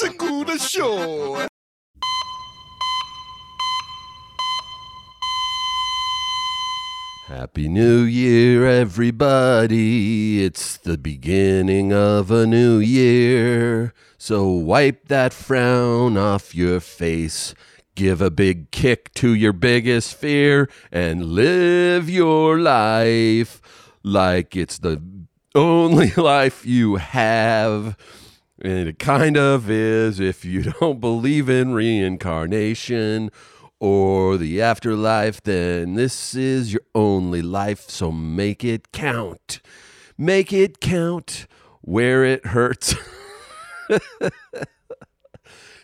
Show. Happy New Year, everybody. It's the beginning of a new year. So wipe that frown off your face. Give a big kick to your biggest fear and live your life like it's the only life you have. And it kind of is if you don't believe in reincarnation or the afterlife, then this is your only life. So make it count. Make it count where it hurts.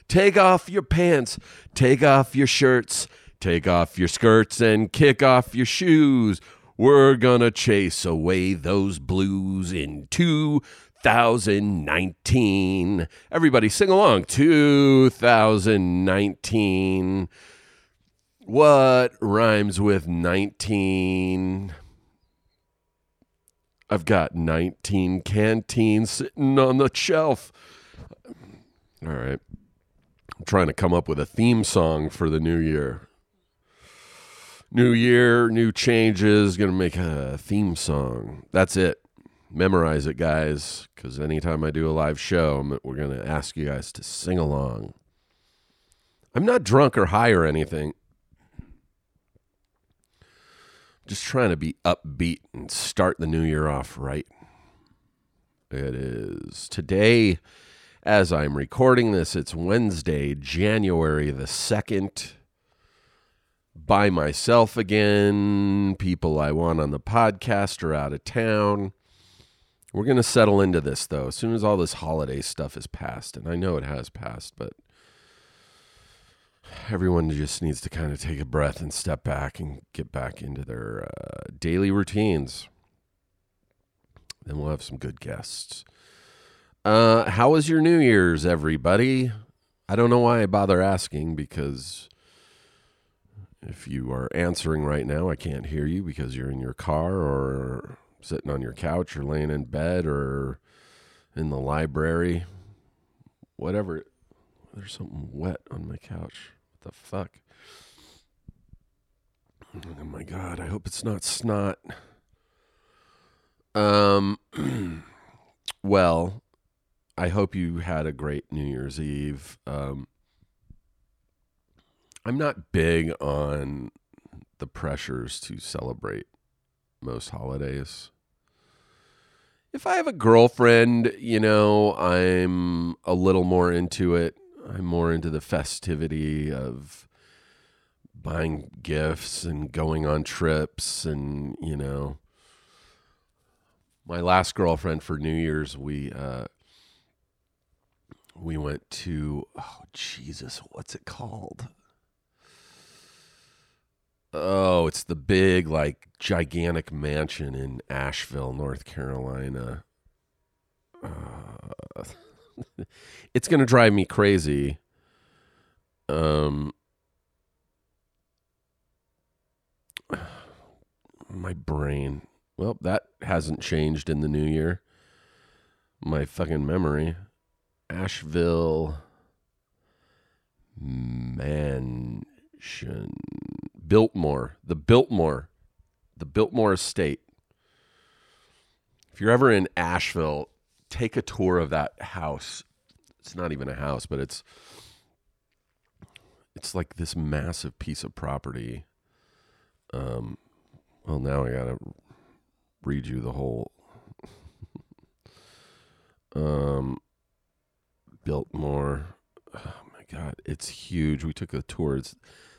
take off your pants, take off your shirts, take off your skirts, and kick off your shoes. We're gonna chase away those blues in 2019. Everybody sing along. 2019. What rhymes with 19? I've got 19 canteens sitting on the shelf. All right. I'm trying to come up with a theme song for the new year. New year, new changes, going to make a theme song. That's it. Memorize it, guys, because anytime I do a live show, we're going to ask you guys to sing along. I'm not drunk or high or anything. Just trying to be upbeat and start the new year off right. It is today, as I'm recording this, it's Wednesday, January the 2nd. By myself again. People I want on the podcast are out of town. We're going to settle into this, though, as soon as all this holiday stuff is passed. And I know it has passed, but everyone just needs to kind of take a breath and step back and get back into their uh, daily routines. Then we'll have some good guests. Uh, how was your New Year's, everybody? I don't know why I bother asking because if you are answering right now, I can't hear you because you're in your car or sitting on your couch or laying in bed or in the library. Whatever. There's something wet on my couch. What the fuck? Oh my god, I hope it's not snot. Um well, I hope you had a great New Year's Eve. Um I'm not big on the pressures to celebrate most holidays. If I have a girlfriend, you know, I'm a little more into it. I'm more into the festivity of buying gifts and going on trips and, you know, my last girlfriend for New Year's, we uh we went to oh Jesus, what's it called? Oh, it's the big, like, gigantic mansion in Asheville, North Carolina. Uh, it's going to drive me crazy. Um, my brain. Well, that hasn't changed in the new year. My fucking memory. Asheville Mansion. Biltmore, the Biltmore, the Biltmore Estate. If you're ever in Asheville, take a tour of that house. It's not even a house, but it's it's like this massive piece of property. Um, well, now I gotta read you the whole. um, Biltmore. Oh my god, it's huge. We took a tour. It's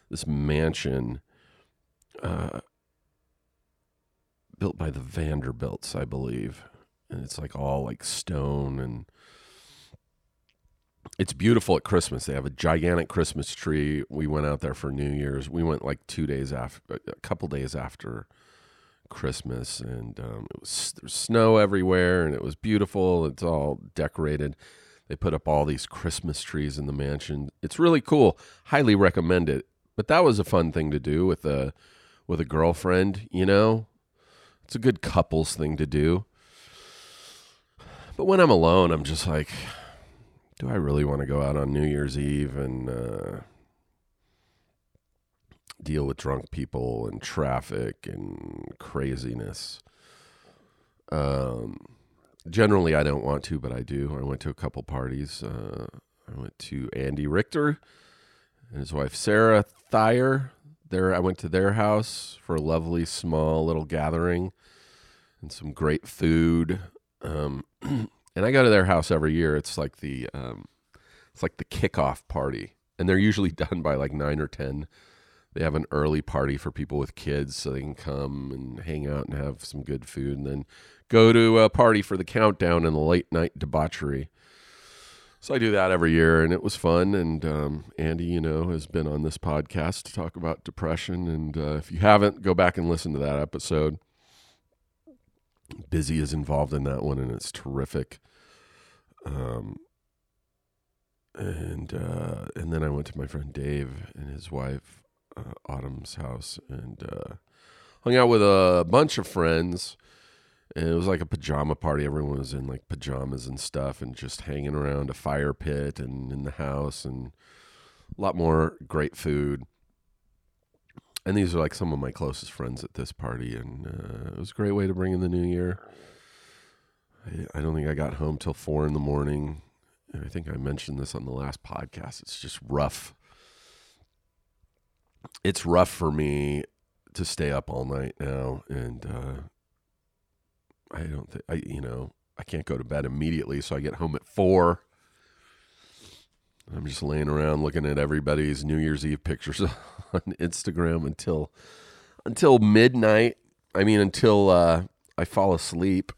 this mansion uh, built by the Vanderbilts, I believe. And it's like all like stone and it's beautiful at Christmas. They have a gigantic Christmas tree. We went out there for New Year's. We went like two days after, a couple days after Christmas, and um, it was there's snow everywhere, and it was beautiful. It's all decorated. They put up all these Christmas trees in the mansion. It's really cool. Highly recommend it. But that was a fun thing to do with a with a girlfriend, you know? It's a good couples thing to do. But when I'm alone, I'm just like do I really want to go out on New Year's Eve and uh, deal with drunk people and traffic and craziness? Um, generally, I don't want to, but I do. I went to a couple parties. Uh, I went to Andy Richter and his wife Sarah Thyre. There, I went to their house for a lovely small little gathering and some great food. Um, and I go to their house every year. It's like the um, it's like the kickoff party, and they're usually done by like nine or ten. They have an early party for people with kids, so they can come and hang out and have some good food, and then go to a party for the countdown and the late night debauchery. So I do that every year, and it was fun. And um, Andy, you know, has been on this podcast to talk about depression. And uh, if you haven't, go back and listen to that episode. Busy is involved in that one, and it's terrific. Um, and uh, and then I went to my friend Dave and his wife uh, Autumn's house and uh, hung out with a bunch of friends. And it was like a pajama party. Everyone was in like pajamas and stuff, and just hanging around a fire pit and in the house, and a lot more great food. And these are like some of my closest friends at this party, and uh, it was a great way to bring in the new year. I, I don't think I got home till four in the morning. And I think I mentioned this on the last podcast. It's just rough. It's rough for me to stay up all night now, and uh, I don't think I, you know, I can't go to bed immediately, so I get home at four. I'm just laying around looking at everybody's New Year's Eve pictures on Instagram until until midnight. I mean, until uh, I fall asleep,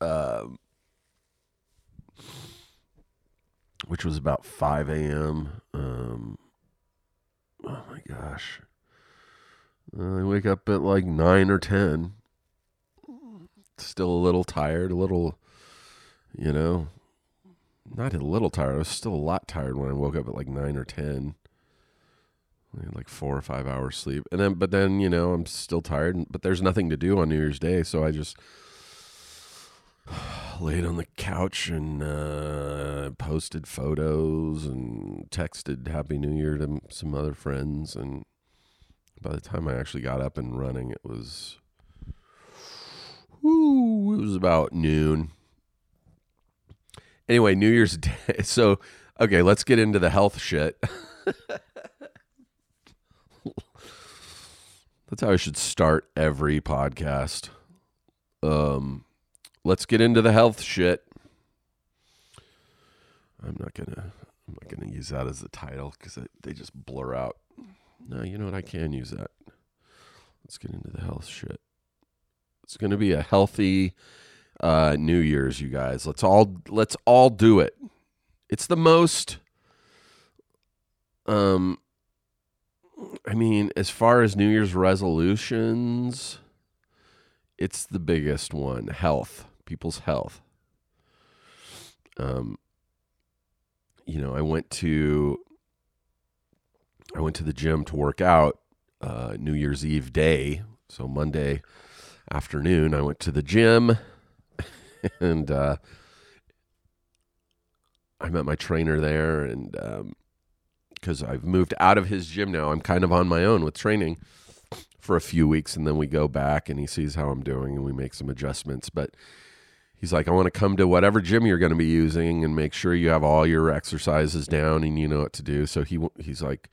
uh, which was about five a.m. Um, oh my gosh, I wake up at like nine or ten still a little tired, a little, you know, not a little tired. I was still a lot tired when I woke up at like nine or ten. like four or five hours sleep, and then but then you know I'm still tired. But there's nothing to do on New Year's Day, so I just laid on the couch and uh, posted photos and texted Happy New Year to some other friends. And by the time I actually got up and running, it was Woo, it was about noon. Anyway, New Year's Day. So, okay, let's get into the health shit. That's how I should start every podcast. Um, let's get into the health shit. I'm not gonna. I'm not gonna use that as the title because they just blur out. No, you know what? I can use that. Let's get into the health shit. It's going to be a healthy uh, New Year's, you guys. Let's all let's all do it. It's the most. Um, I mean, as far as New Year's resolutions, it's the biggest one. Health, people's health. Um, you know, I went to I went to the gym to work out uh, New Year's Eve day, so Monday afternoon, I went to the gym and uh, I met my trainer there. And because um, I've moved out of his gym now, I'm kind of on my own with training for a few weeks. And then we go back and he sees how I'm doing and we make some adjustments. But he's like, I want to come to whatever gym you're going to be using and make sure you have all your exercises down and you know what to do. So he he's like,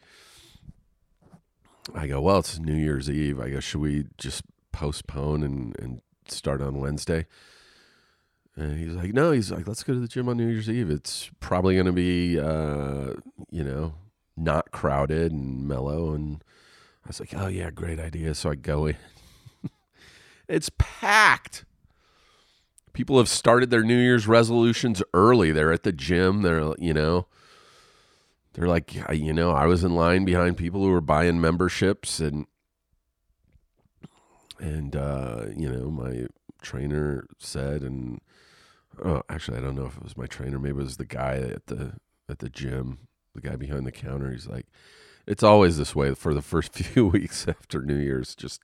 I go, well, it's New Year's Eve. I go, should we just postpone and, and start on Wednesday. And he's like, no, he's like, let's go to the gym on New Year's Eve. It's probably going to be, uh, you know, not crowded and mellow. And I was like, oh, yeah, great idea. So I go in. it's packed. People have started their New Year's resolutions early. They're at the gym. They're, you know, they're like, you know, I was in line behind people who were buying memberships and and uh, you know my trainer said and oh actually i don't know if it was my trainer maybe it was the guy at the at the gym the guy behind the counter he's like it's always this way for the first few weeks after new year's just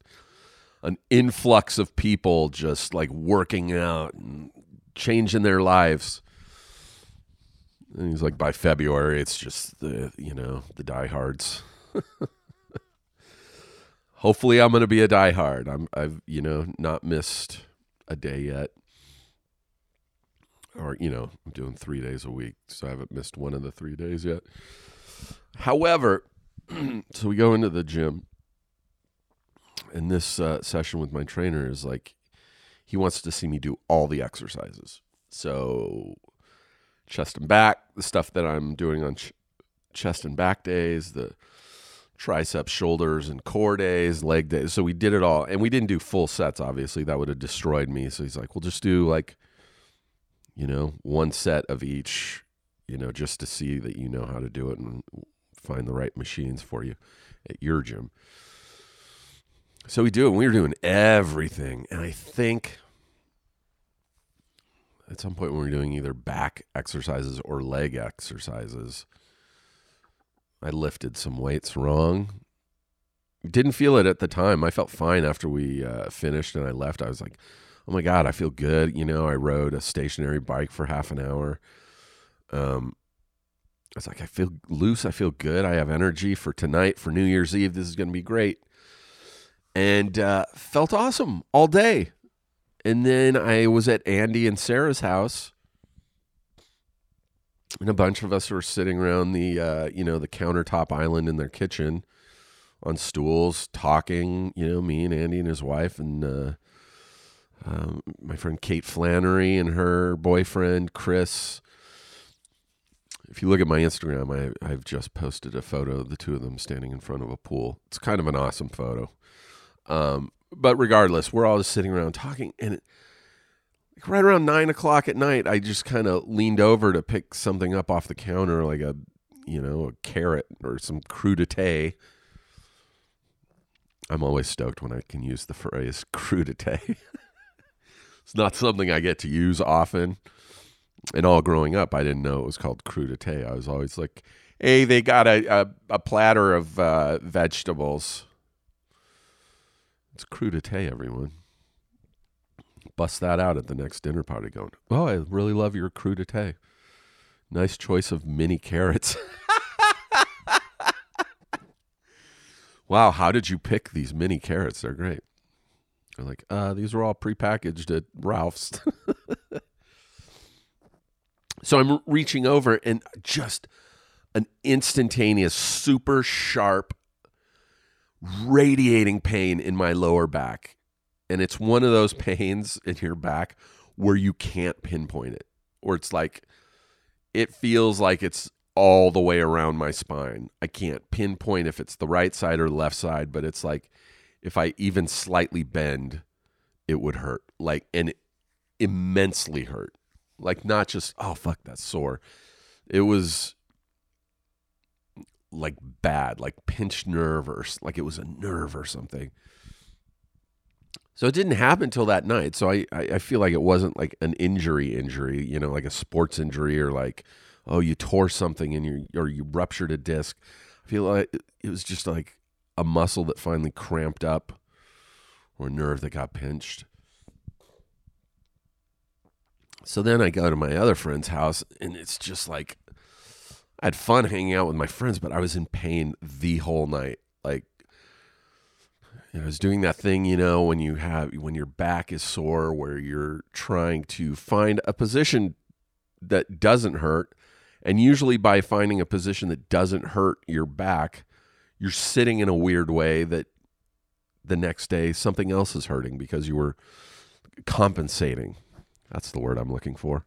an influx of people just like working out and changing their lives And he's like, by February, it's just the you know the diehards. Hopefully, I'm going to be a diehard. I'm I've you know not missed a day yet, or you know I'm doing three days a week, so I haven't missed one of the three days yet. However, so we go into the gym, and this uh, session with my trainer is like he wants to see me do all the exercises. So chest and back, the stuff that I'm doing on ch- chest and back days, the triceps, shoulders, and core days, leg days. So we did it all, and we didn't do full sets. Obviously, that would have destroyed me. So he's like, "We'll just do like, you know, one set of each, you know, just to see that you know how to do it and find the right machines for you at your gym." So we do it. And we were doing everything, and I think at some point we were doing either back exercises or leg exercises, I lifted some weights wrong. Didn't feel it at the time. I felt fine after we uh, finished and I left. I was like, oh my God, I feel good. You know, I rode a stationary bike for half an hour. Um, I was like, I feel loose. I feel good. I have energy for tonight, for New Year's Eve. This is going to be great. And uh, felt awesome all day. And then I was at Andy and Sarah's house, and a bunch of us were sitting around the uh, you know the countertop island in their kitchen on stools talking. You know, me and Andy and his wife and. Uh, um, my friend Kate Flannery and her boyfriend Chris. If you look at my Instagram, I, I've just posted a photo of the two of them standing in front of a pool. It's kind of an awesome photo. Um, but regardless, we're all just sitting around talking, and it, right around nine o'clock at night, I just kind of leaned over to pick something up off the counter, like a you know a carrot or some crudité. I'm always stoked when I can use the phrase crudité. it's not something I get to use often. And all growing up, I didn't know it was called crudité. I was always like, "Hey, they got a a, a platter of uh, vegetables." It's crudité, everyone. Bust that out at the next dinner party going, oh, I really love your crudité. Nice choice of mini carrots. wow, how did you pick these mini carrots? They're great. They're like, uh, these were all prepackaged at Ralph's. so I'm reaching over and just an instantaneous, super sharp radiating pain in my lower back. And it's one of those pains in your back where you can't pinpoint it, or it's like it feels like it's all the way around my spine. I can't pinpoint if it's the right side or left side, but it's like if I even slightly bend, it would hurt. Like, and immensely hurt. Like, not just, oh, fuck, that's sore. It was like bad, like pinched nerve or like it was a nerve or something. So it didn't happen until that night. So I, I feel like it wasn't like an injury injury, you know, like a sports injury or like, oh, you tore something and you or you ruptured a disc. I feel like it was just like a muscle that finally cramped up or a nerve that got pinched. So then I go to my other friend's house and it's just like I had fun hanging out with my friends, but I was in pain the whole night. Like I was doing that thing, you know, when you have when your back is sore where you're trying to find a position that doesn't hurt. And usually by finding a position that doesn't hurt your back, you're sitting in a weird way that the next day something else is hurting because you were compensating. That's the word I'm looking for.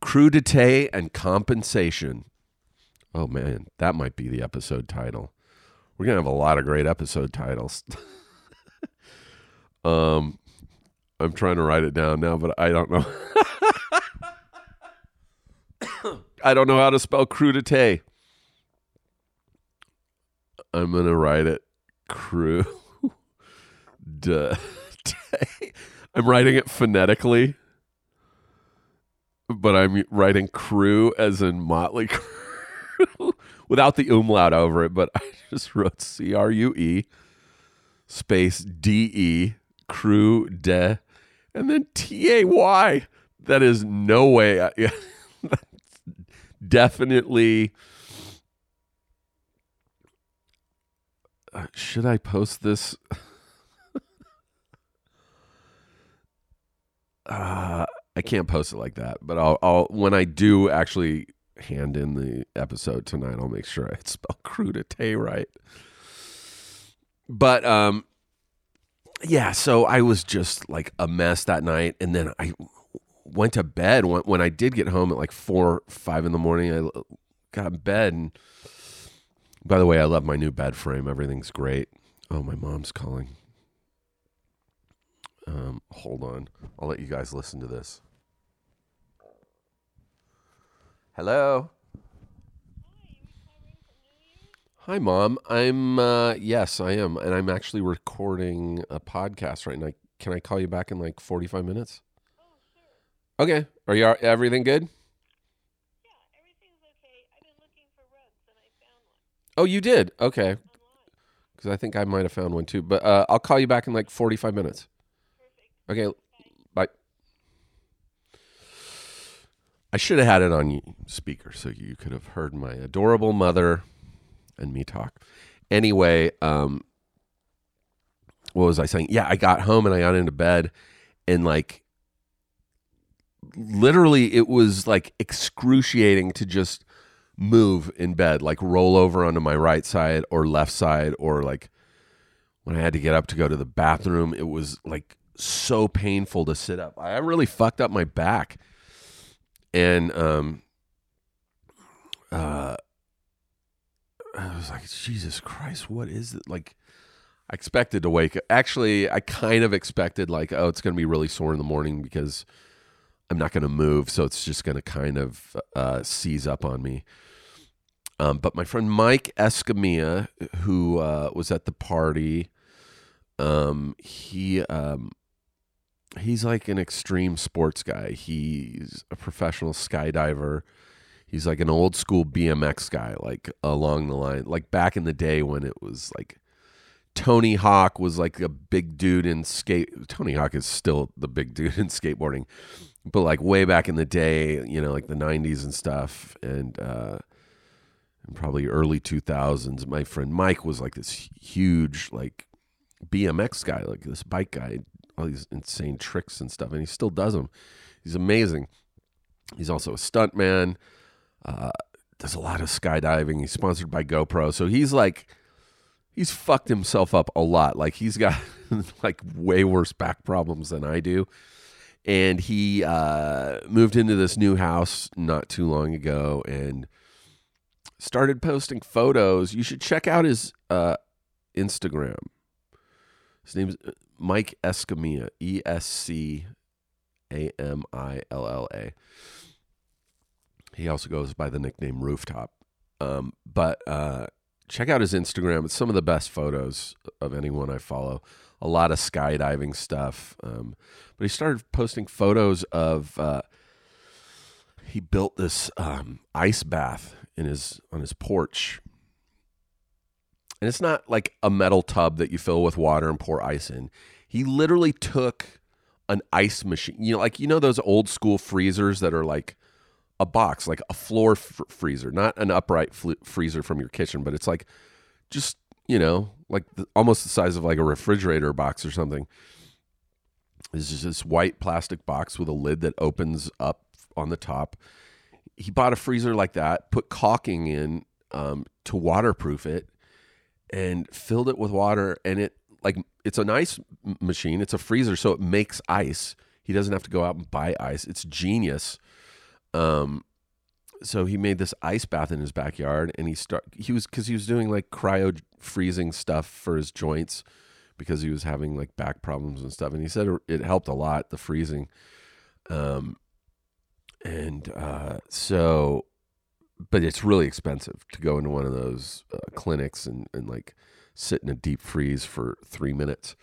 Crudité and compensation. Oh man, that might be the episode title. We're gonna have a lot of great episode titles. um, I'm trying to write it down now, but I don't know. I don't know how to spell crudité. I'm gonna write it crew. I'm writing it phonetically, but I'm writing crew as in Motley Crue. without the umlaut over it, but I just wrote C R U E space D E crew de and then T A Y. That is no way. I, definitely. Uh, should I post this? uh, I can't post it like that, but I'll, I'll when I do actually hand in the episode tonight, I'll make sure I spell crudité right. But um, yeah, so I was just like a mess that night, and then I went to bed when, when I did get home at like four, five in the morning. I got in bed, and by the way, I love my new bed frame. Everything's great. Oh, my mom's calling. Um, hold on, I'll let you guys listen to this. Hello. Hi, mom. I'm uh, yes, I am, and I'm actually recording a podcast right now. Can I call you back in like 45 minutes? Oh, sure. Okay. Are you everything good? Yeah, everything's okay. I've been looking for rugs and I found one. Oh, you did? Okay. Because I think I might have found one too. But uh, I'll call you back in like 45 minutes. Perfect. Okay. Bye. I should have had it on speaker so you could have heard my adorable mother and me talk. Anyway, um, what was I saying? Yeah, I got home and I got into bed and like literally it was like excruciating to just move in bed, like roll over onto my right side or left side or like when I had to get up to go to the bathroom, it was like so painful to sit up. I really fucked up my back and um, uh, I was like, Jesus Christ, what is it? Like, I expected to wake. Up actually, I kind of expected like, oh, it's going to be really sore in the morning because I'm not going to move, so it's just going to kind of uh, seize up on me. Um, but my friend Mike Escamilla, who uh, was at the party, um, he um, he's like an extreme sports guy. He's a professional skydiver. He's like an old school BMX guy, like along the line, like back in the day when it was like Tony Hawk was like a big dude in skate. Tony Hawk is still the big dude in skateboarding, but like way back in the day, you know, like the '90s and stuff, and uh, probably early 2000s. My friend Mike was like this huge like BMX guy, like this bike guy, all these insane tricks and stuff, and he still does them. He's amazing. He's also a stuntman. Does a lot of skydiving. He's sponsored by GoPro, so he's like, he's fucked himself up a lot. Like he's got like way worse back problems than I do. And he uh, moved into this new house not too long ago and started posting photos. You should check out his uh, Instagram. His name is uh, Mike Escamilla, E S C A M I L L A. He also goes by the nickname Rooftop. Um, but uh, check out his Instagram. It's some of the best photos of anyone I follow. A lot of skydiving stuff. Um, but he started posting photos of. Uh, he built this um, ice bath in his on his porch, and it's not like a metal tub that you fill with water and pour ice in. He literally took an ice machine. You know, like you know those old school freezers that are like a box, like a floor f- freezer, not an upright fl- freezer from your kitchen, but it's like just you know, like the, almost the size of like a refrigerator box or something. This is this white plastic box with a lid that opens up on the top. He bought a freezer like that, put caulking in um, to waterproof it, and filled it with water. And it like it's an ice machine. It's a freezer, so it makes ice. He doesn't have to go out and buy ice. It's genius. Um, so he made this ice bath in his backyard, and he start he was because he was doing like cryo freezing stuff for his joints because he was having like back problems and stuff, and he said it helped a lot the freezing. Um, and uh, so, but it's really expensive to go into one of those uh, clinics and and like sit in a deep freeze for three minutes.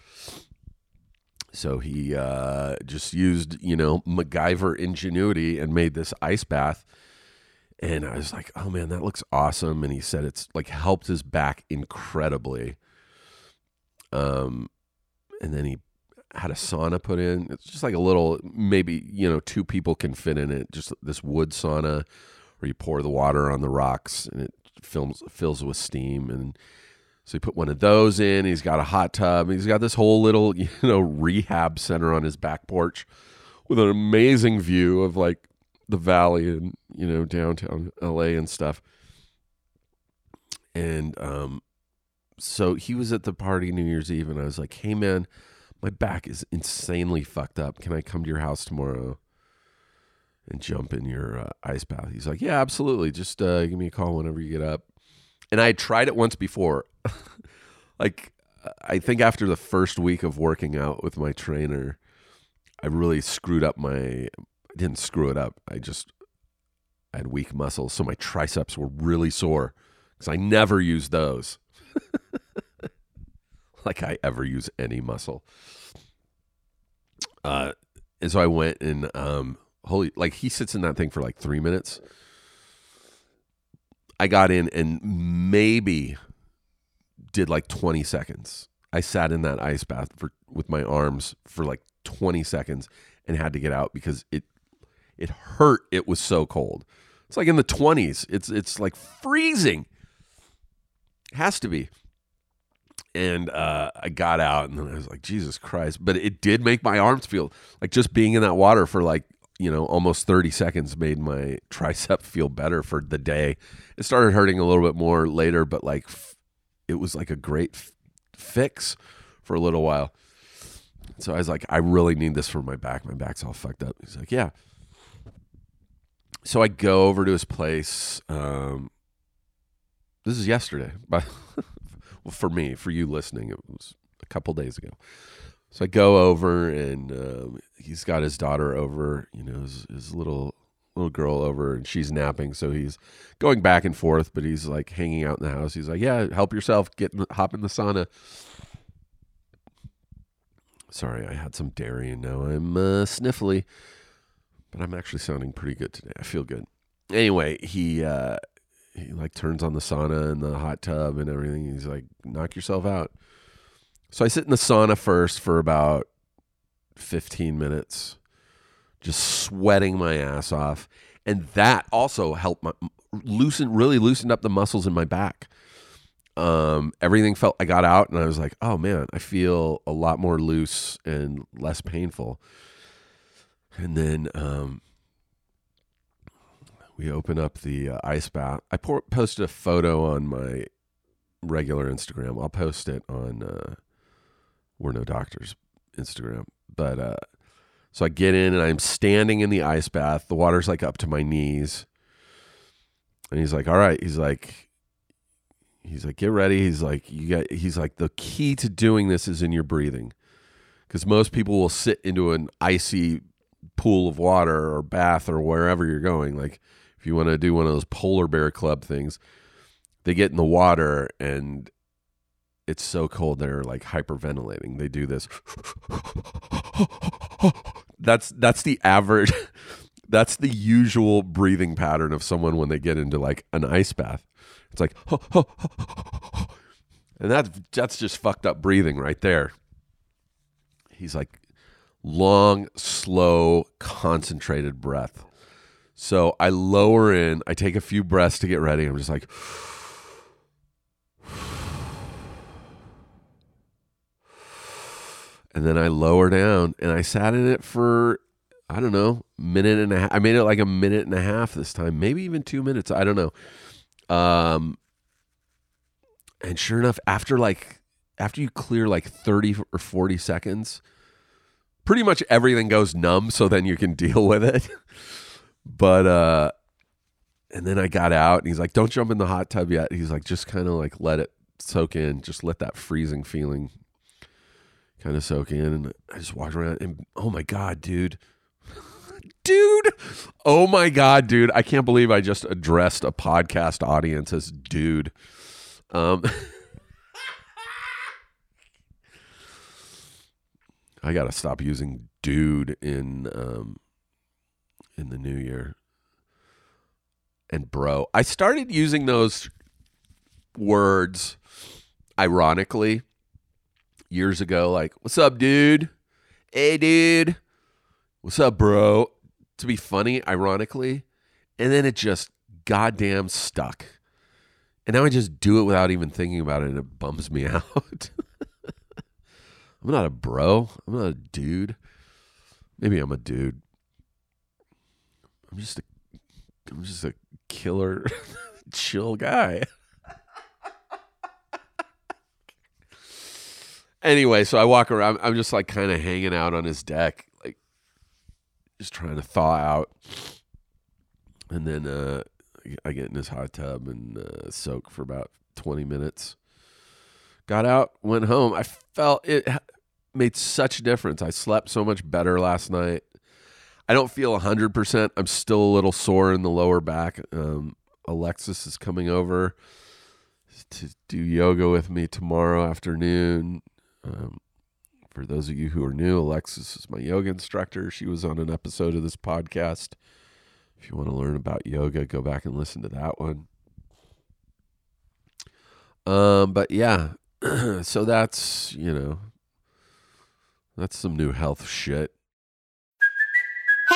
So he uh, just used, you know, MacGyver ingenuity and made this ice bath. And I was like, oh man, that looks awesome. And he said it's like helped his back incredibly. Um, and then he had a sauna put in. It's just like a little, maybe, you know, two people can fit in it. Just this wood sauna, where you pour the water on the rocks and it fills fills with steam and so he put one of those in. He's got a hot tub. He's got this whole little, you know, rehab center on his back porch with an amazing view of like the valley and, you know, downtown LA and stuff. And um so he was at the party New Year's Eve and I was like, "Hey man, my back is insanely fucked up. Can I come to your house tomorrow?" and jump in your uh, ice bath. He's like, yeah, absolutely. Just uh, give me a call whenever you get up. And I tried it once before. like, I think after the first week of working out with my trainer, I really screwed up my. I didn't screw it up. I just I had weak muscles, so my triceps were really sore because I never use those. like I ever use any muscle. Uh, and so I went and um, holy like he sits in that thing for like three minutes i got in and maybe did like 20 seconds. I sat in that ice bath for with my arms for like 20 seconds and had to get out because it it hurt. It was so cold. It's like in the 20s it's it's like freezing. Has to be. And uh, I got out, and then I was like, Jesus Christ! But it did make my arms feel like just being in that water for like you know, almost 30 seconds made my tricep feel better for the day. It started hurting a little bit more later, but like it was like a great f- fix for a little while. So I was like, I really need this for my back. My back's all fucked up. He's like, yeah. So I go over to his place. Um, this is yesterday, but well, for me, for you listening, it was a couple days ago. So I go over and um, he's got his daughter over, you know, his, his little little girl over, and she's napping. So he's going back and forth, but he's like hanging out in the house. He's like, "Yeah, help yourself. Get in the, hop in the sauna." Sorry, I had some dairy and now I'm uh, sniffly, but I'm actually sounding pretty good today. I feel good. Anyway, he uh, he like turns on the sauna and the hot tub and everything. He's like, "Knock yourself out." So I sit in the sauna first for about 15 minutes, just sweating my ass off. And that also helped my loosen, really loosened up the muscles in my back. Um, everything felt, I got out and I was like, oh man, I feel a lot more loose and less painful. And then, um, we open up the uh, ice bath. I pour, posted a photo on my regular Instagram. I'll post it on uh, we're no doctors Instagram. But uh, so I get in and I'm standing in the ice bath. The water's like up to my knees. And he's like, all right. He's like, he's like, get ready. He's like, you got, he's like, the key to doing this is in your breathing. Because most people will sit into an icy pool of water or bath or wherever you're going. Like, if you want to do one of those polar bear club things, they get in the water and it's so cold they're like hyperventilating. They do this. that's that's the average that's the usual breathing pattern of someone when they get into like an ice bath. It's like and that's that's just fucked up breathing right there. He's like long, slow, concentrated breath. So I lower in, I take a few breaths to get ready. I'm just like and then I lower down and I sat in it for I don't know minute and a half. I made it like a minute and a half this time, maybe even two minutes. I don't know. Um, and sure enough, after like after you clear like thirty or forty seconds, pretty much everything goes numb. So then you can deal with it. but uh, and then I got out and he's like, "Don't jump in the hot tub yet." He's like, "Just kind of like let it soak in. Just let that freezing feeling kind of soak in. And I just walked around and oh my God, dude. dude. Oh my God, dude. I can't believe I just addressed a podcast audience as dude. Um, I got to stop using dude in um, in the new year. And bro, I started using those words ironically years ago, like, what's up, dude? Hey, dude. What's up, bro? To be funny, ironically. And then it just goddamn stuck. And now I just do it without even thinking about it and it bums me out. I'm not a bro. I'm not a dude. Maybe I'm a dude. I'm just a I'm just a killer chill guy. Anyway, so I walk around. I'm just like kind of hanging out on his deck, like just trying to thaw out. And then uh, I get in his hot tub and uh, soak for about 20 minutes. Got out, went home. I felt it made such a difference. I slept so much better last night. I don't feel 100%. I'm still a little sore in the lower back. Um, Alexis is coming over to do yoga with me tomorrow afternoon. Um, for those of you who are new, Alexis is my yoga instructor. She was on an episode of this podcast. If you want to learn about yoga, go back and listen to that one. Um, but yeah, so that's you know, that's some new health shit.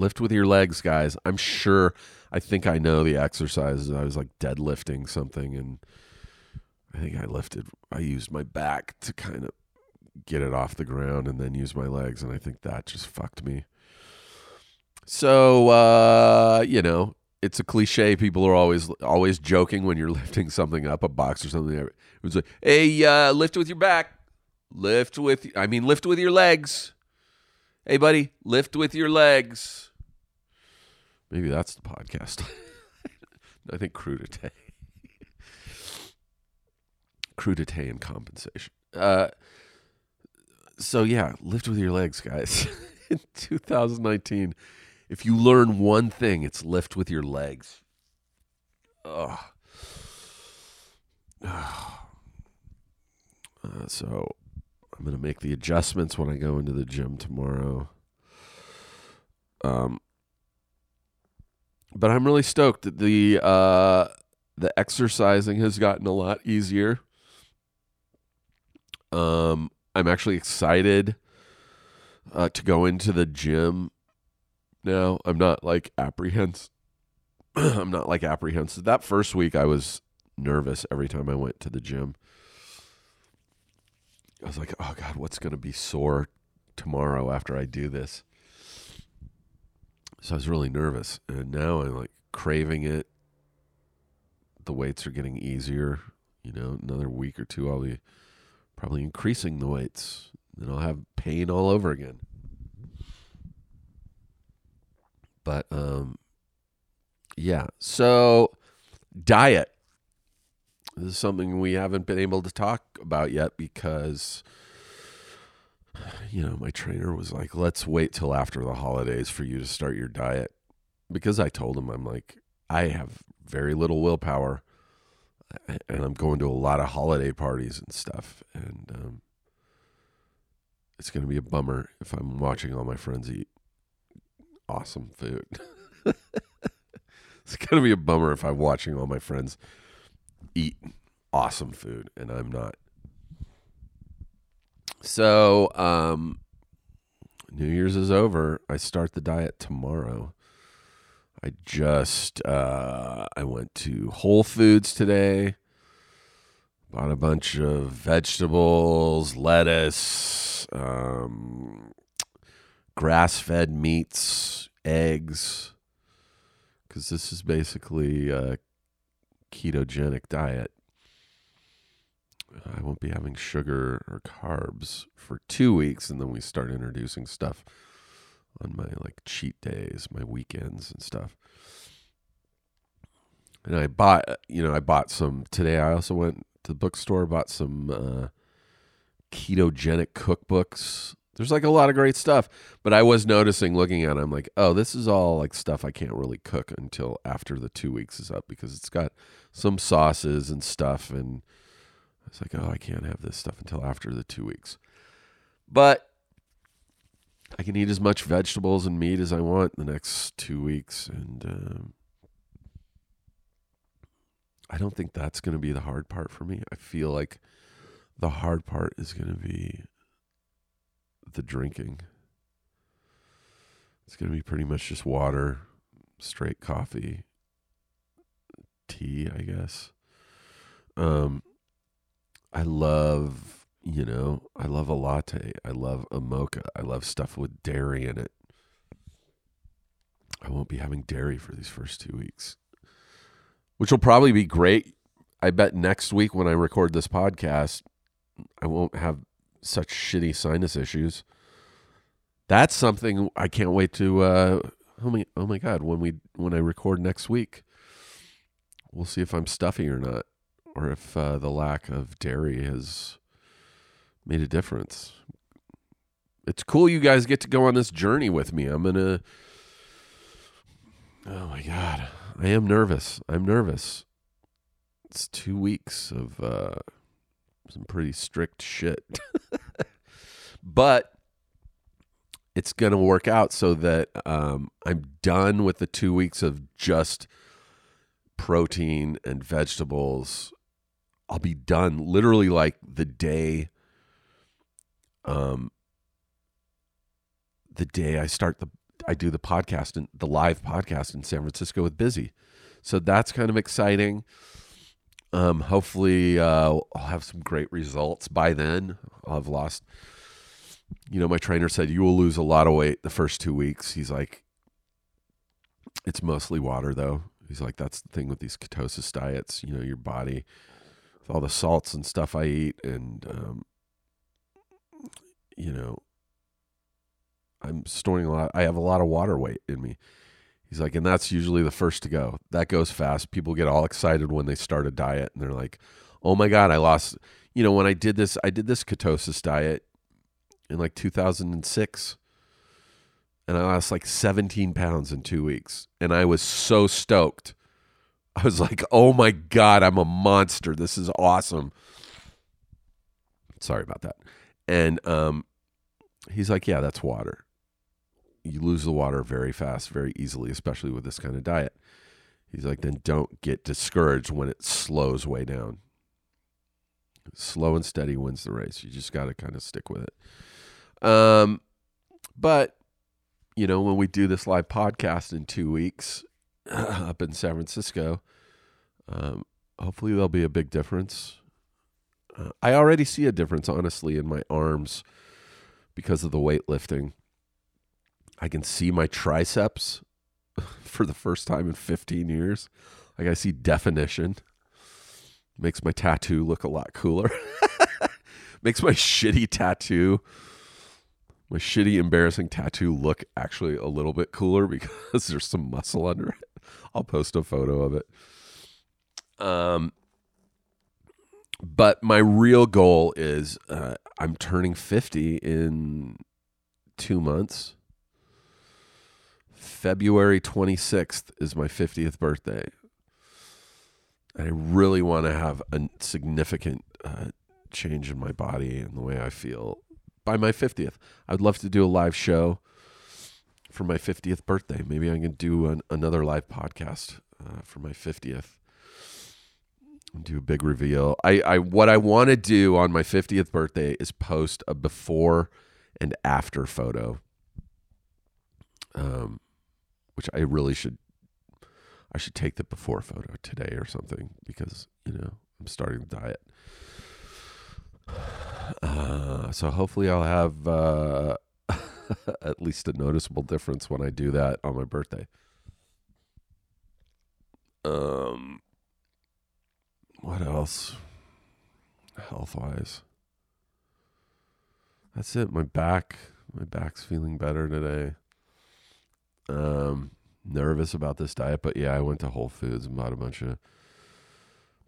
Lift with your legs, guys. I'm sure. I think I know the exercises. I was like deadlifting something, and I think I lifted. I used my back to kind of get it off the ground, and then use my legs, and I think that just fucked me. So uh, you know, it's a cliche. People are always always joking when you're lifting something up, a box or something. It was like, "Hey, uh, lift with your back. Lift with. I mean, lift with your legs." Hey, buddy, lift with your legs. Maybe that's the podcast. I think crudité. crudité and compensation. Uh, so, yeah, lift with your legs, guys. In 2019, if you learn one thing, it's lift with your legs. Ugh. Uh, so I'm going to make the adjustments when I go into the gym tomorrow. Um, but I'm really stoked that the uh, the exercising has gotten a lot easier. Um, I'm actually excited uh, to go into the gym now. I'm not like apprehensive. I'm not like apprehensive. That first week, I was nervous every time I went to the gym. I was like, oh God, what's going to be sore tomorrow after I do this? So I was really nervous. And now I'm like craving it. The weights are getting easier. You know, another week or two, I'll be probably increasing the weights. Then I'll have pain all over again. But, um, yeah. So, diet. This is something we haven't been able to talk about yet because, you know, my trainer was like, let's wait till after the holidays for you to start your diet. Because I told him, I'm like, I have very little willpower and I'm going to a lot of holiday parties and stuff. And um, it's going to be a bummer if I'm watching all my friends eat awesome food. it's going to be a bummer if I'm watching all my friends eat awesome food and I'm not. So, um, New Year's is over. I start the diet tomorrow. I just uh, I went to Whole Foods today. Bought a bunch of vegetables, lettuce, um, grass-fed meats, eggs, because this is basically a ketogenic diet. I won't be having sugar or carbs for two weeks, and then we start introducing stuff on my like cheat days, my weekends and stuff. And I bought, you know, I bought some today. I also went to the bookstore, bought some uh, ketogenic cookbooks. There's like a lot of great stuff, but I was noticing looking at it, I'm like, oh, this is all like stuff I can't really cook until after the two weeks is up because it's got some sauces and stuff. And I was like, oh, I can't have this stuff until after the two weeks. But I can eat as much vegetables and meat as I want the next two weeks. And um, I don't think that's going to be the hard part for me. I feel like the hard part is going to be the drinking. It's going to be pretty much just water, straight coffee, tea, I guess. Um, I love, you know, I love a latte. I love a mocha. I love stuff with dairy in it. I won't be having dairy for these first two weeks, which will probably be great. I bet next week when I record this podcast, I won't have such shitty sinus issues. That's something I can't wait to. Uh, oh my! Oh my God! When we when I record next week, we'll see if I'm stuffy or not, or if uh, the lack of dairy has made a difference. It's cool you guys get to go on this journey with me. I'm gonna. Oh my God! I am nervous. I'm nervous. It's two weeks of. Uh, some pretty strict shit. but it's to work out so that um, I'm done with the two weeks of just protein and vegetables. I'll be done literally like the day um the day I start the I do the podcast and the live podcast in San Francisco with Busy. So that's kind of exciting. Um, hopefully, uh, I'll have some great results by then. I'll have lost. You know, my trainer said you will lose a lot of weight the first two weeks. He's like, it's mostly water though. He's like, that's the thing with these ketosis diets. You know, your body, with all the salts and stuff I eat, and um, you know, I'm storing a lot. I have a lot of water weight in me. He's like, and that's usually the first to go. That goes fast. People get all excited when they start a diet and they're like, oh my God, I lost. You know, when I did this, I did this ketosis diet in like 2006 and I lost like 17 pounds in two weeks. And I was so stoked. I was like, oh my God, I'm a monster. This is awesome. Sorry about that. And um, he's like, yeah, that's water you lose the water very fast, very easily, especially with this kind of diet. He's like, then don't get discouraged when it slows way down. Slow and steady wins the race. You just got to kind of stick with it. Um, but you know, when we do this live podcast in two weeks up in San Francisco, um, hopefully there'll be a big difference. Uh, I already see a difference, honestly, in my arms because of the weightlifting. I can see my triceps for the first time in 15 years. Like I see definition. Makes my tattoo look a lot cooler. Makes my shitty tattoo, my shitty, embarrassing tattoo look actually a little bit cooler because there's some muscle under it. I'll post a photo of it. Um, but my real goal is uh, I'm turning 50 in two months February 26th is my 50th birthday. I really want to have a significant uh, change in my body and the way I feel by my 50th. I'd love to do a live show for my 50th birthday. Maybe I can do an, another live podcast uh, for my 50th. Do a big reveal. I, I what I want to do on my 50th birthday is post a before and after photo. Um, which I really should I should take the before photo today or something because you know I'm starting the diet. Uh, so hopefully I'll have uh, at least a noticeable difference when I do that on my birthday. Um, what else? Health wise, that's it. My back, my back's feeling better today. Um, nervous about this diet, but yeah, I went to Whole Foods and bought a bunch of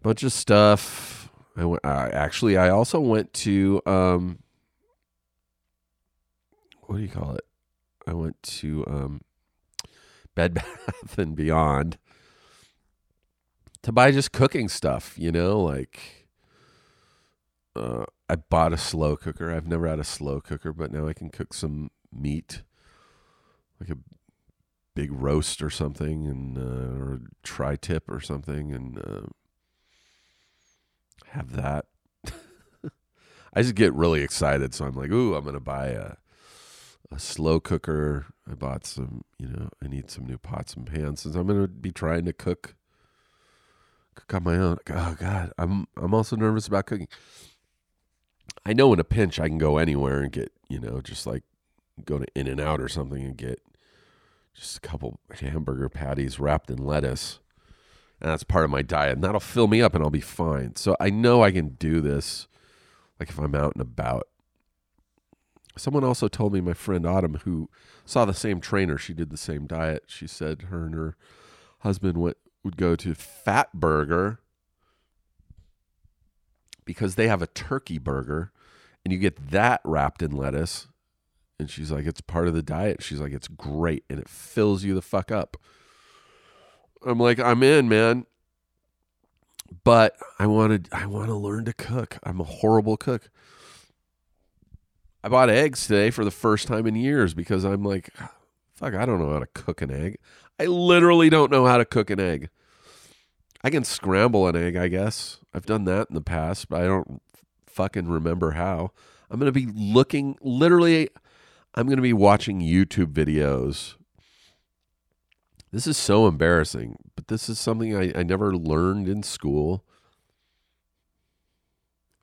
bunch of stuff. I went. I, actually, I also went to um, what do you call it? I went to um, Bed Bath and Beyond to buy just cooking stuff, you know, like uh, I bought a slow cooker. I've never had a slow cooker, but now I can cook some meat, like a big roast or something, and uh, or a tri-tip or something, and uh, have that. I just get really excited, so I'm like, "Ooh, I'm gonna buy a a slow cooker." I bought some, you know, I need some new pots and pans since I'm gonna be trying to cook cook on my own. Oh God, I'm I'm also nervous about cooking. I know in a pinch I can go anywhere and get, you know, just like go to In and Out or something and get just a couple hamburger patties wrapped in lettuce. And that's part of my diet. And that'll fill me up and I'll be fine. So I know I can do this like if I'm out and about. Someone also told me my friend Autumn who saw the same trainer, she did the same diet. She said her and her husband went would go to Fatburger because they have a turkey burger and you get that wrapped in lettuce. And she's like, it's part of the diet. She's like, it's great and it fills you the fuck up. I'm like, I'm in, man. But I wanted I want to learn to cook. I'm a horrible cook. I bought eggs today for the first time in years because I'm like, fuck, I don't know how to cook an egg. I literally don't know how to cook an egg. I can scramble an egg, I guess. I've done that in the past, but I don't fucking remember how. I'm going to be looking, literally, I'm going to be watching YouTube videos. This is so embarrassing, but this is something I, I never learned in school.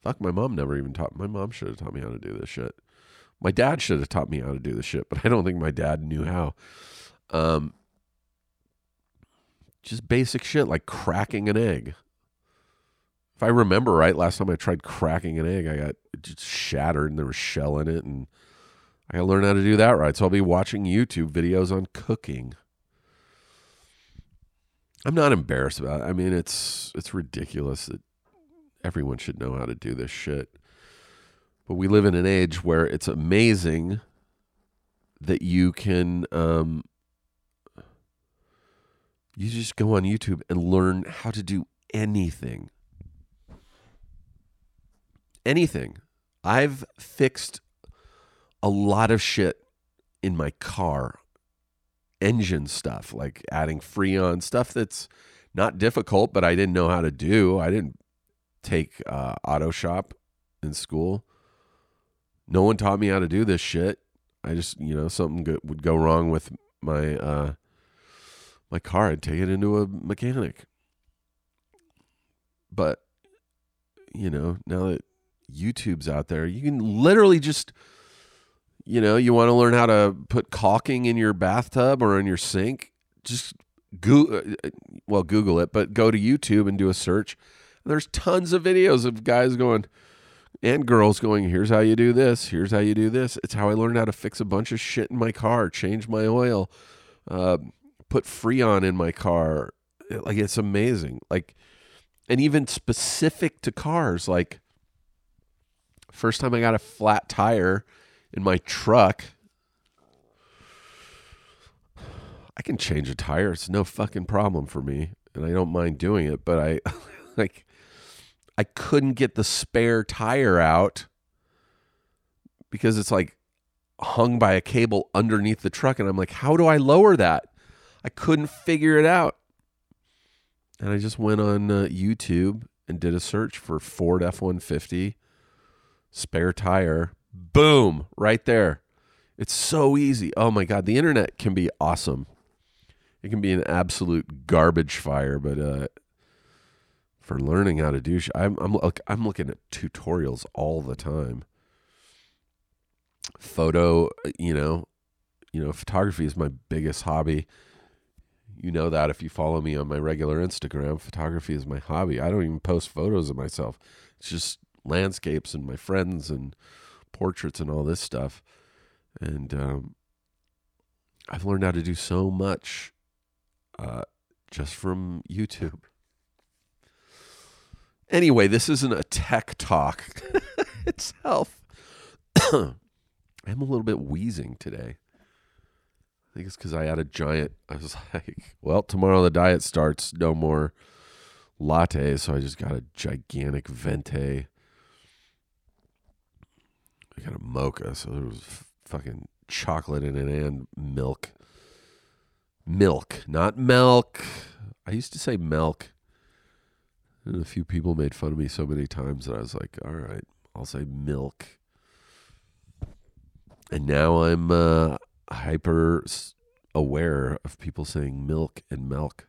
Fuck, my mom never even taught. My mom should have taught me how to do this shit. My dad should have taught me how to do this shit, but I don't think my dad knew how. Um, just basic shit like cracking an egg. If I remember right, last time I tried cracking an egg, I got just shattered and there was shell in it, and I got to learn how to do that right. So I'll be watching YouTube videos on cooking. I'm not embarrassed about it. I mean, it's it's ridiculous that everyone should know how to do this shit. But we live in an age where it's amazing that you can um, you just go on YouTube and learn how to do anything. Anything. I've fixed a lot of shit in my car, engine stuff, like adding Freon stuff that's not difficult, but I didn't know how to do. I didn't take uh, auto shop in school. No one taught me how to do this shit. I just, you know, something go- would go wrong with my uh, my car. I'd take it into a mechanic. But you know, now that YouTube's out there, you can literally just you know, you want to learn how to put caulking in your bathtub or in your sink, just go well, Google it, but go to YouTube and do a search. There's tons of videos of guys going and girls going, here's how you do this, here's how you do this. It's how I learned how to fix a bunch of shit in my car, change my oil, uh, put Freon in my car. Like it's amazing. Like, and even specific to cars. Like, first time I got a flat tire in my truck, I can change a tire. It's no fucking problem for me, and I don't mind doing it. But I like, I couldn't get the spare tire out because it's like hung by a cable underneath the truck, and I'm like, how do I lower that? I couldn't figure it out. And I just went on uh, YouTube and did a search for Ford F 150 spare tire. Boom, right there. It's so easy. Oh my God, the internet can be awesome. It can be an absolute garbage fire, but uh, for learning how to do, sh- I'm I'm look, I'm looking at tutorials all the time. Photo, you know, you know, photography is my biggest hobby. You know that if you follow me on my regular Instagram, photography is my hobby. I don't even post photos of myself. It's just landscapes and my friends and portraits and all this stuff. And um, I've learned how to do so much uh, just from YouTube. Anyway, this isn't a tech talk. it's health. I'm a little bit wheezing today. I think it's because I had a giant. I was like, well, tomorrow the diet starts. No more lattes. So I just got a gigantic venti. I got a mocha. So there was fucking chocolate in it and milk. Milk, not milk. I used to say milk. And a few people made fun of me so many times that I was like, all right, I'll say milk. And now I'm uh, hyper aware of people saying milk and milk.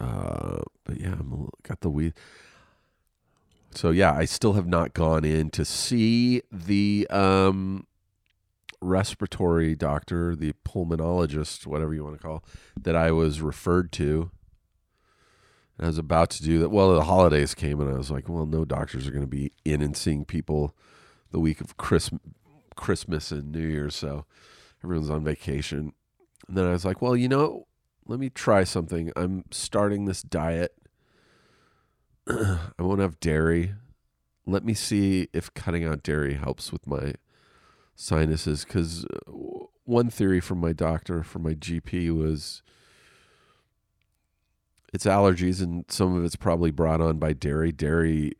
Uh, but yeah, I'm got the weed. So yeah, I still have not gone in to see the um, respiratory doctor, the pulmonologist, whatever you want to call, that I was referred to. And I was about to do that. Well, the holidays came, and I was like, well, no doctors are going to be in and seeing people the week of Christmas, Christmas and New Year's, so everyone's on vacation. And then I was like, well, you know, let me try something. I'm starting this diet. I won't have dairy. Let me see if cutting out dairy helps with my sinuses. Because uh, one theory from my doctor, from my GP, was it's allergies, and some of it's probably brought on by dairy. Dairy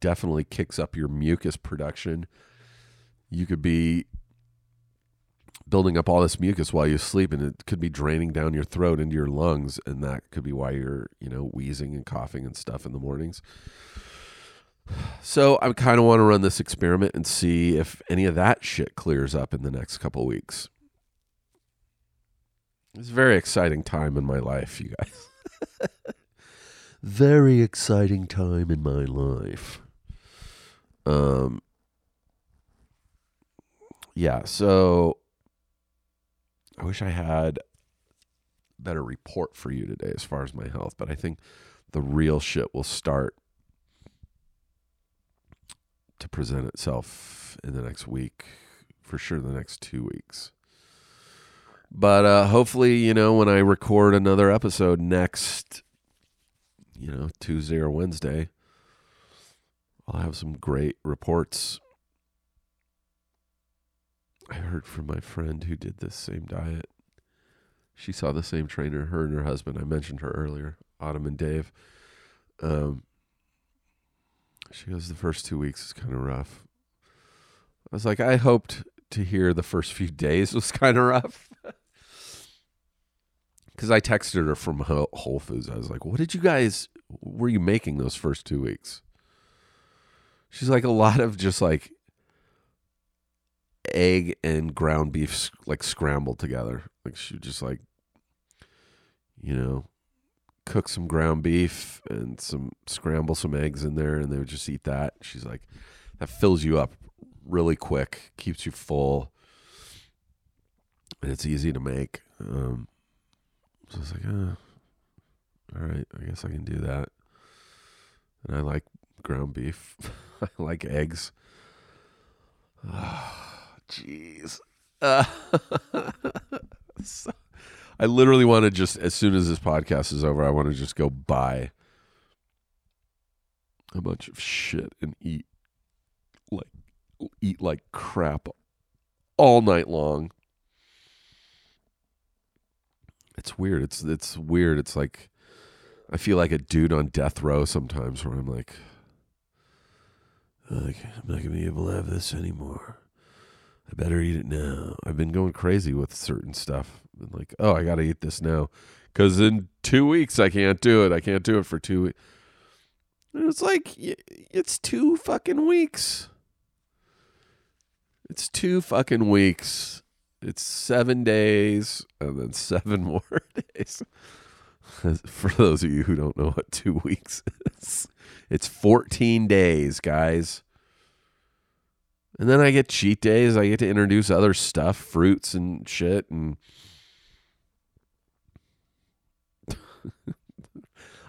definitely kicks up your mucus production. You could be building up all this mucus while you sleep and it could be draining down your throat into your lungs and that could be why you're you know wheezing and coughing and stuff in the mornings so i kind of want to run this experiment and see if any of that shit clears up in the next couple weeks. It's a very exciting time in my life you guys. Very exciting time in my life. Um yeah so I wish I had better report for you today as far as my health, but I think the real shit will start to present itself in the next week, for sure, the next two weeks. But uh, hopefully, you know, when I record another episode next, you know, Tuesday or Wednesday, I'll have some great reports I heard from my friend who did this same diet. She saw the same trainer, her and her husband. I mentioned her earlier, Autumn and Dave. Um, she goes, the first two weeks is kind of rough. I was like, I hoped to hear the first few days was kind of rough. Because I texted her from Whole Foods. I was like, what did you guys, were you making those first two weeks? She's like, a lot of just like egg and ground beef like scrambled together. Like she just like, you know, cook some ground beef and some scramble some eggs in there, and they would just eat that. She's like, that fills you up really quick, keeps you full, and it's easy to make. Um, so I was like, uh, all right, I guess I can do that. And I like ground beef. I like eggs. Jeez. Uh, so- I literally want to just, as soon as this podcast is over, I want to just go buy a bunch of shit and eat like eat like crap all night long. It's weird. It's it's weird. It's like I feel like a dude on death row sometimes, where I'm like, like I'm not gonna be able to have this anymore. I better eat it now. I've been going crazy with certain stuff. Been like, oh, I got to eat this now because in two weeks I can't do it. I can't do it for two weeks. It's like it's two fucking weeks. It's two fucking weeks. It's seven days and then seven more days. For those of you who don't know what two weeks is, it's 14 days, guys. And then I get cheat days. I get to introduce other stuff, fruits and shit. And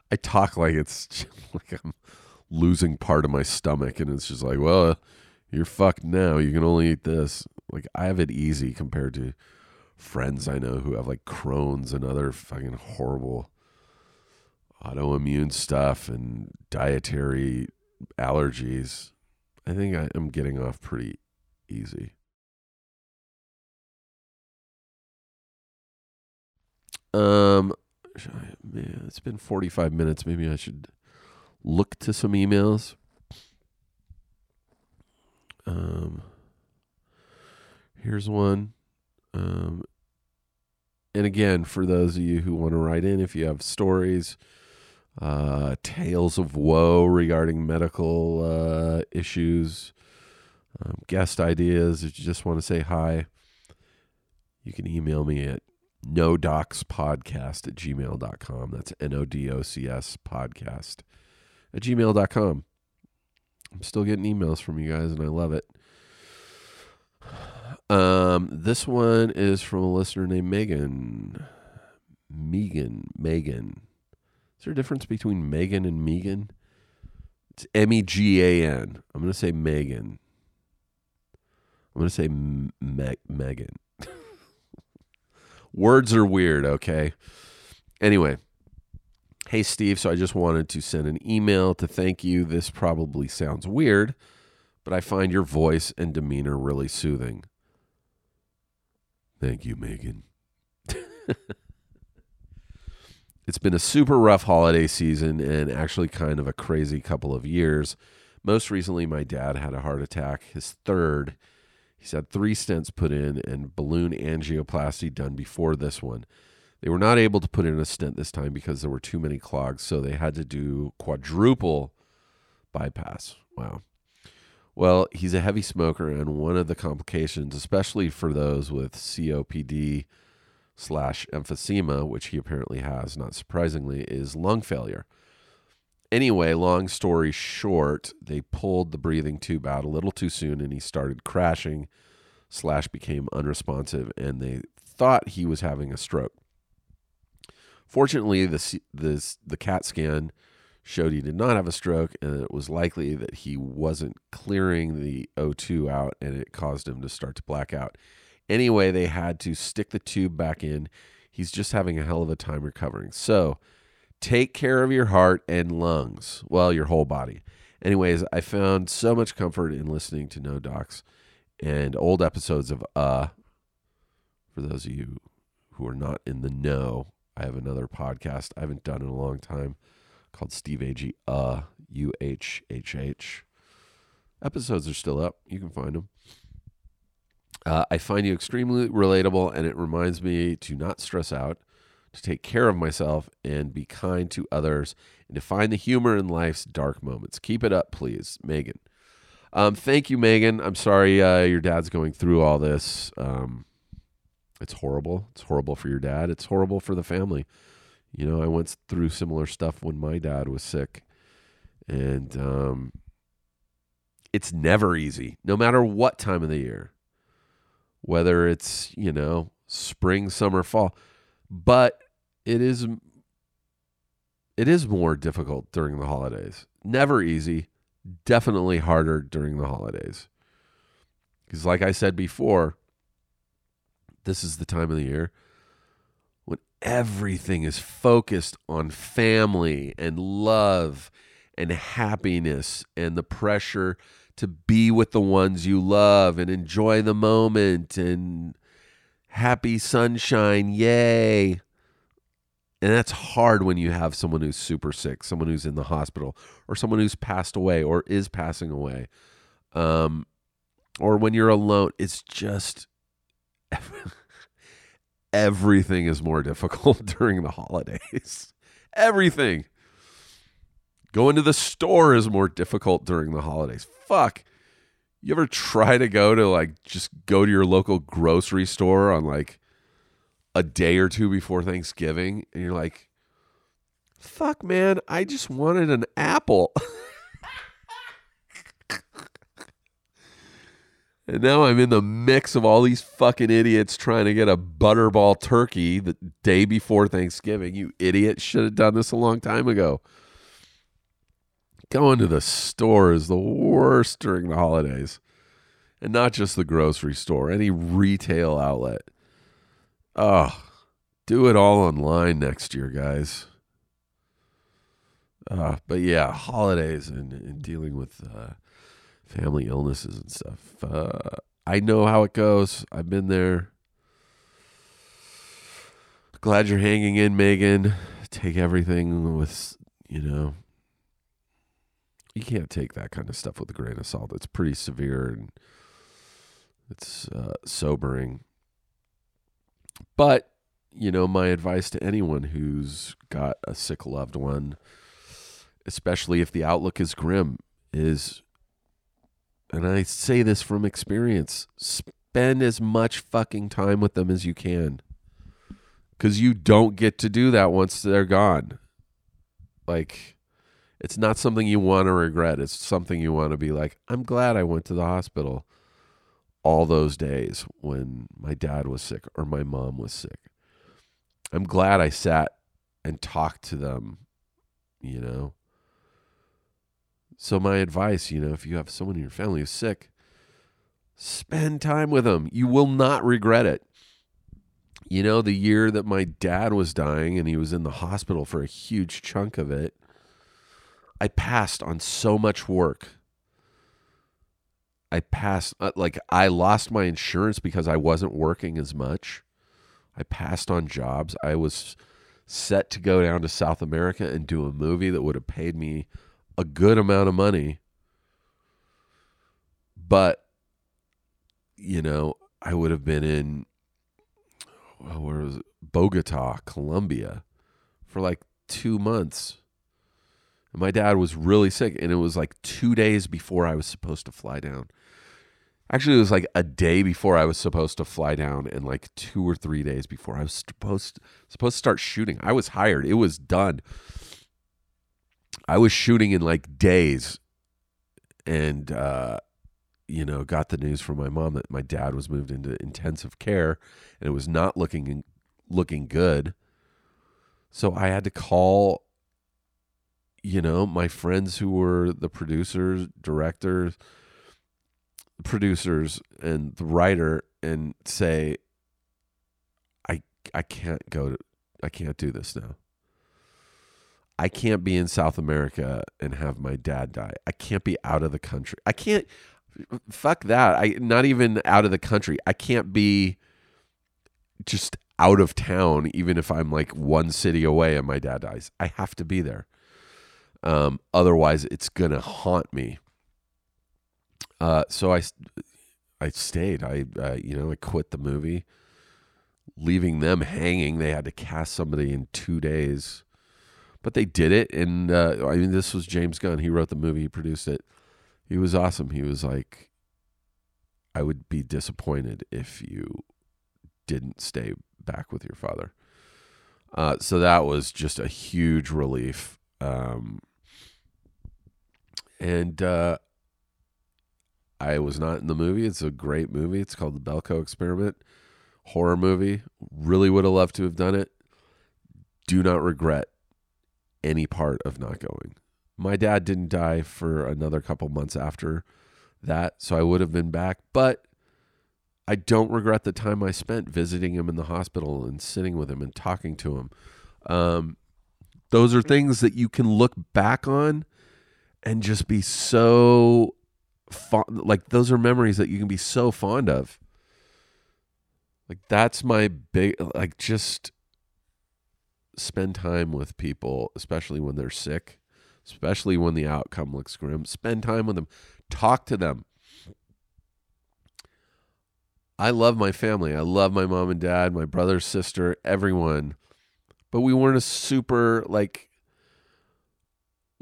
I talk like it's like I'm losing part of my stomach. And it's just like, well, you're fucked now. You can only eat this. Like, I have it easy compared to friends I know who have like Crohn's and other fucking horrible autoimmune stuff and dietary allergies. I think I am getting off pretty easy. Um, man, it's been 45 minutes. Maybe I should look to some emails. Um, here's one. Um, and again, for those of you who want to write in, if you have stories, uh, tales of woe regarding medical uh, issues, um, guest ideas, if you just want to say hi, you can email me at nodocspodcast at gmail.com. That's N O D O C S podcast at gmail.com. I'm still getting emails from you guys, and I love it. Um, this one is from a listener named Megan. Megan. Megan. Is there a difference between Megan and Megan? It's M E G A N. I'm going to say Megan. I'm going to say Me- Megan. Words are weird, okay? Anyway, hey, Steve. So I just wanted to send an email to thank you. This probably sounds weird, but I find your voice and demeanor really soothing. Thank you, Megan. it's been a super rough holiday season and actually kind of a crazy couple of years. Most recently, my dad had a heart attack, his third. He's had three stents put in and balloon angioplasty done before this one. They were not able to put in a stent this time because there were too many clogs, so they had to do quadruple bypass. Wow. Well, he's a heavy smoker, and one of the complications, especially for those with COPD slash emphysema, which he apparently has, not surprisingly, is lung failure. Anyway, long story short, they pulled the breathing tube out a little too soon, and he started crashing slash became unresponsive, and they thought he was having a stroke. Fortunately, the the the CAT scan showed he did not have a stroke, and it was likely that he wasn't clearing the O2 out, and it caused him to start to black out. Anyway, they had to stick the tube back in. He's just having a hell of a time recovering. So, take care of your heart and lungs, well, your whole body. Anyways, I found so much comfort in listening to No Docs and old episodes of Uh. For those of you who are not in the know, I have another podcast I haven't done in a long time called Steve Agee Uh U H H H. Episodes are still up. You can find them. Uh, I find you extremely relatable, and it reminds me to not stress out, to take care of myself, and be kind to others, and to find the humor in life's dark moments. Keep it up, please, Megan. Um, thank you, Megan. I'm sorry uh, your dad's going through all this. Um, it's horrible. It's horrible for your dad. It's horrible for the family. You know, I went through similar stuff when my dad was sick, and um, it's never easy, no matter what time of the year, whether it's you know spring, summer, fall, but it is it is more difficult during the holidays. Never easy, definitely harder during the holidays, because like I said before, this is the time of the year when everything is focused on family and love and happiness and the pressure to be with the ones you love and enjoy the moment and happy sunshine yay and that's hard when you have someone who's super sick someone who's in the hospital or someone who's passed away or is passing away um, or when you're alone it's just everything is more difficult during the holidays. everything. Going to the store is more difficult during the holidays. Fuck. You ever try to go to like just go to your local grocery store on like a day or two before Thanksgiving and you're like, fuck, man, I just wanted an apple. And now I'm in the mix of all these fucking idiots trying to get a butterball turkey the day before Thanksgiving. You idiot should have done this a long time ago. Going to the store is the worst during the holidays. And not just the grocery store, any retail outlet. Oh, do it all online next year, guys. Uh, but yeah, holidays and, and dealing with uh, family illnesses and stuff. Uh, I know how it goes. I've been there. Glad you're hanging in, Megan. Take everything with, you know, you can't take that kind of stuff with a grain of salt. It's pretty severe and it's uh, sobering. But, you know, my advice to anyone who's got a sick loved one, especially if the outlook is grim, is, and I say this from experience, spend as much fucking time with them as you can. Because you don't get to do that once they're gone. Like, it's not something you want to regret. It's something you want to be like, I'm glad I went to the hospital all those days when my dad was sick or my mom was sick. I'm glad I sat and talked to them, you know. So, my advice, you know, if you have someone in your family who's sick, spend time with them. You will not regret it. You know, the year that my dad was dying and he was in the hospital for a huge chunk of it, I passed on so much work. I passed, uh, like, I lost my insurance because I wasn't working as much. I passed on jobs. I was set to go down to South America and do a movie that would have paid me a good amount of money. But, you know, I would have been in, oh, where was it? Bogota, Colombia for like two months. My dad was really sick, and it was like two days before I was supposed to fly down. Actually, it was like a day before I was supposed to fly down, and like two or three days before I was supposed supposed to start shooting. I was hired; it was done. I was shooting in like days, and uh, you know, got the news from my mom that my dad was moved into intensive care, and it was not looking looking good. So I had to call you know, my friends who were the producers, directors, producers, and the writer, and say, I I can't go to, I can't do this now. I can't be in South America and have my dad die. I can't be out of the country. I can't. Fuck that. I not even out of the country. I can't be just out of town, even if I'm like one city away and my dad dies. I have to be there. Um, otherwise, it's gonna haunt me. Uh, so I, I stayed. I, you know, I quit the movie, leaving them hanging. They had to cast somebody in two days, but they did it. And uh, I mean, this was James Gunn. He wrote the movie. He produced it. He was awesome. He was like, I would be disappointed if you didn't stay back with your father. Uh, so that was just a huge relief. Um, and uh, I was not in the movie. It's a great movie. It's called The Belko Experiment, horror movie. Really would have loved to have done it. Do not regret any part of not going. My dad didn't die for another couple months after that, so I would have been back. But I don't regret the time I spent visiting him in the hospital and sitting with him and talking to him. Um, those are things that you can look back on and just be so fond like those are memories that you can be so fond of. Like that's my big like just spend time with people especially when they're sick especially when the outcome looks grim. Spend time with them. Talk to them. I love my family. I love my mom and dad my brother sister everyone. But we weren't a super like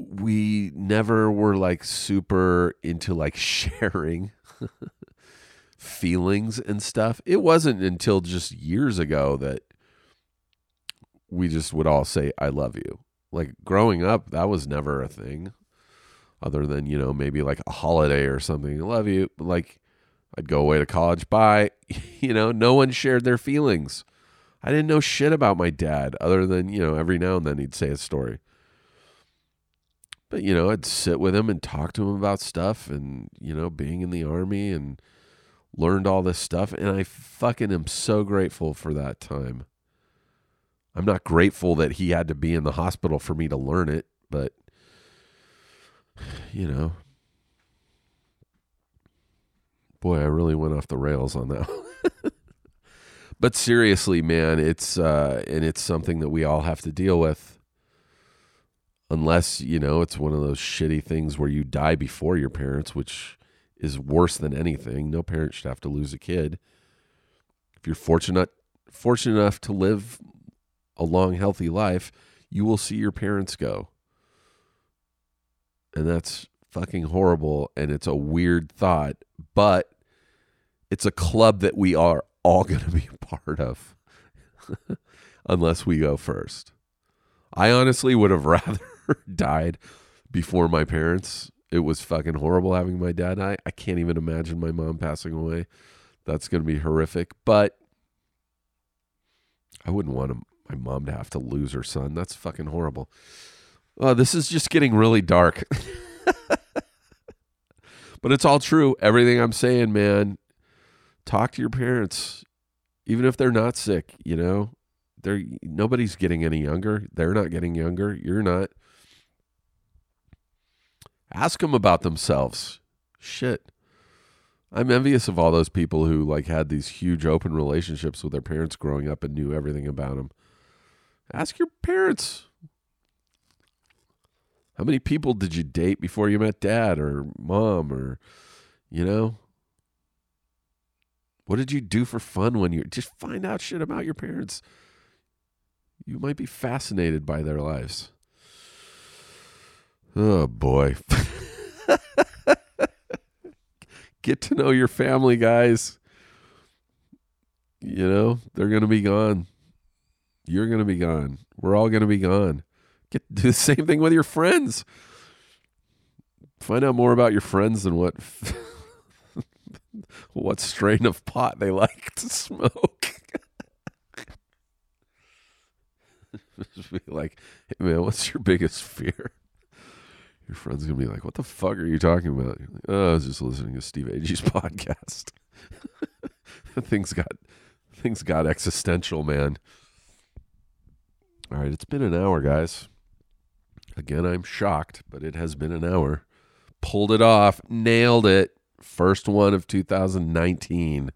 we never were like super into like sharing feelings and stuff. It wasn't until just years ago that we just would all say I love you. Like growing up, that was never a thing other than, you know, maybe like a holiday or something. I love you. Like I'd go away to college, bye. you know, no one shared their feelings. I didn't know shit about my dad other than, you know, every now and then he'd say a story but you know i'd sit with him and talk to him about stuff and you know being in the army and learned all this stuff and i fucking am so grateful for that time i'm not grateful that he had to be in the hospital for me to learn it but you know Boy, I really went off the rails on that. but seriously, man, it's uh and it's something that we all have to deal with. Unless, you know, it's one of those shitty things where you die before your parents, which is worse than anything. No parent should have to lose a kid. If you're fortunate fortunate enough to live a long healthy life, you will see your parents go. And that's fucking horrible and it's a weird thought, but it's a club that we are all going to be a part of unless we go first. I honestly would have rather died before my parents. It was fucking horrible having my dad die. I can't even imagine my mom passing away. That's going to be horrific, but I wouldn't want my mom to have to lose her son. That's fucking horrible. Oh, this is just getting really dark. but it's all true. Everything I'm saying, man. Talk to your parents, even if they're not sick. You know, they're nobody's getting any younger. They're not getting younger. You're not. Ask them about themselves. Shit. I'm envious of all those people who like had these huge open relationships with their parents growing up and knew everything about them. Ask your parents. How many people did you date before you met dad or mom or you know? What did you do for fun when you just find out shit about your parents? You might be fascinated by their lives. Oh boy. Get to know your family, guys. You know, they're going to be gone. You're going to be gone. We're all going to be gone. Get do the same thing with your friends. Find out more about your friends and what what strain of pot they like to smoke. Just be like, hey man, what's your biggest fear? Your friend's gonna be like, "What the fuck are you talking about?" You're like, oh, I was just listening to Steve Agee's podcast. things got things got existential, man. All right, it's been an hour, guys. Again, I'm shocked, but it has been an hour. Pulled it off, nailed it. First one of 2019.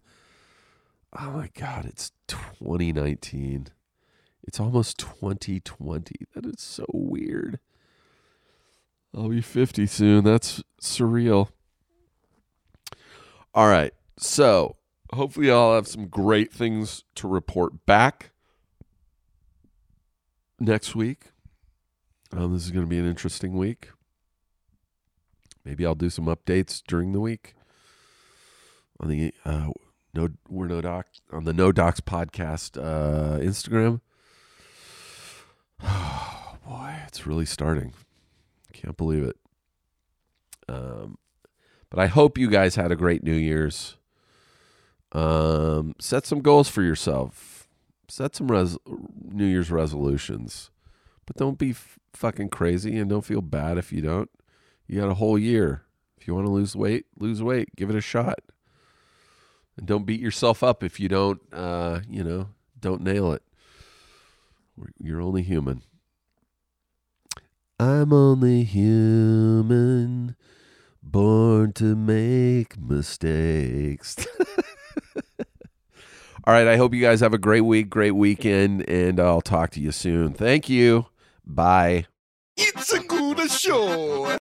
Oh my god, it's 2019. It's almost 2020. That is so weird. I'll be 50 soon. That's surreal. All right. So, hopefully, I'll have some great things to report back next week. Um, this is going to be an interesting week. Maybe I'll do some updates during the week on the uh, no we're no doc on the no docs podcast uh, Instagram. Oh boy, it's really starting. Can't believe it. Um, but I hope you guys had a great New Year's. Um, set some goals for yourself. Set some res- New Year's resolutions, but don't be f- fucking crazy and don't feel bad if you don't. You got a whole year. If you want to lose weight, lose weight. Give it a shot. And don't beat yourself up if you don't, uh, you know, don't nail it. You're only human. I'm only human, born to make mistakes. All right. I hope you guys have a great week, great weekend, and I'll talk to you soon. Thank you. Bye. It's a good show.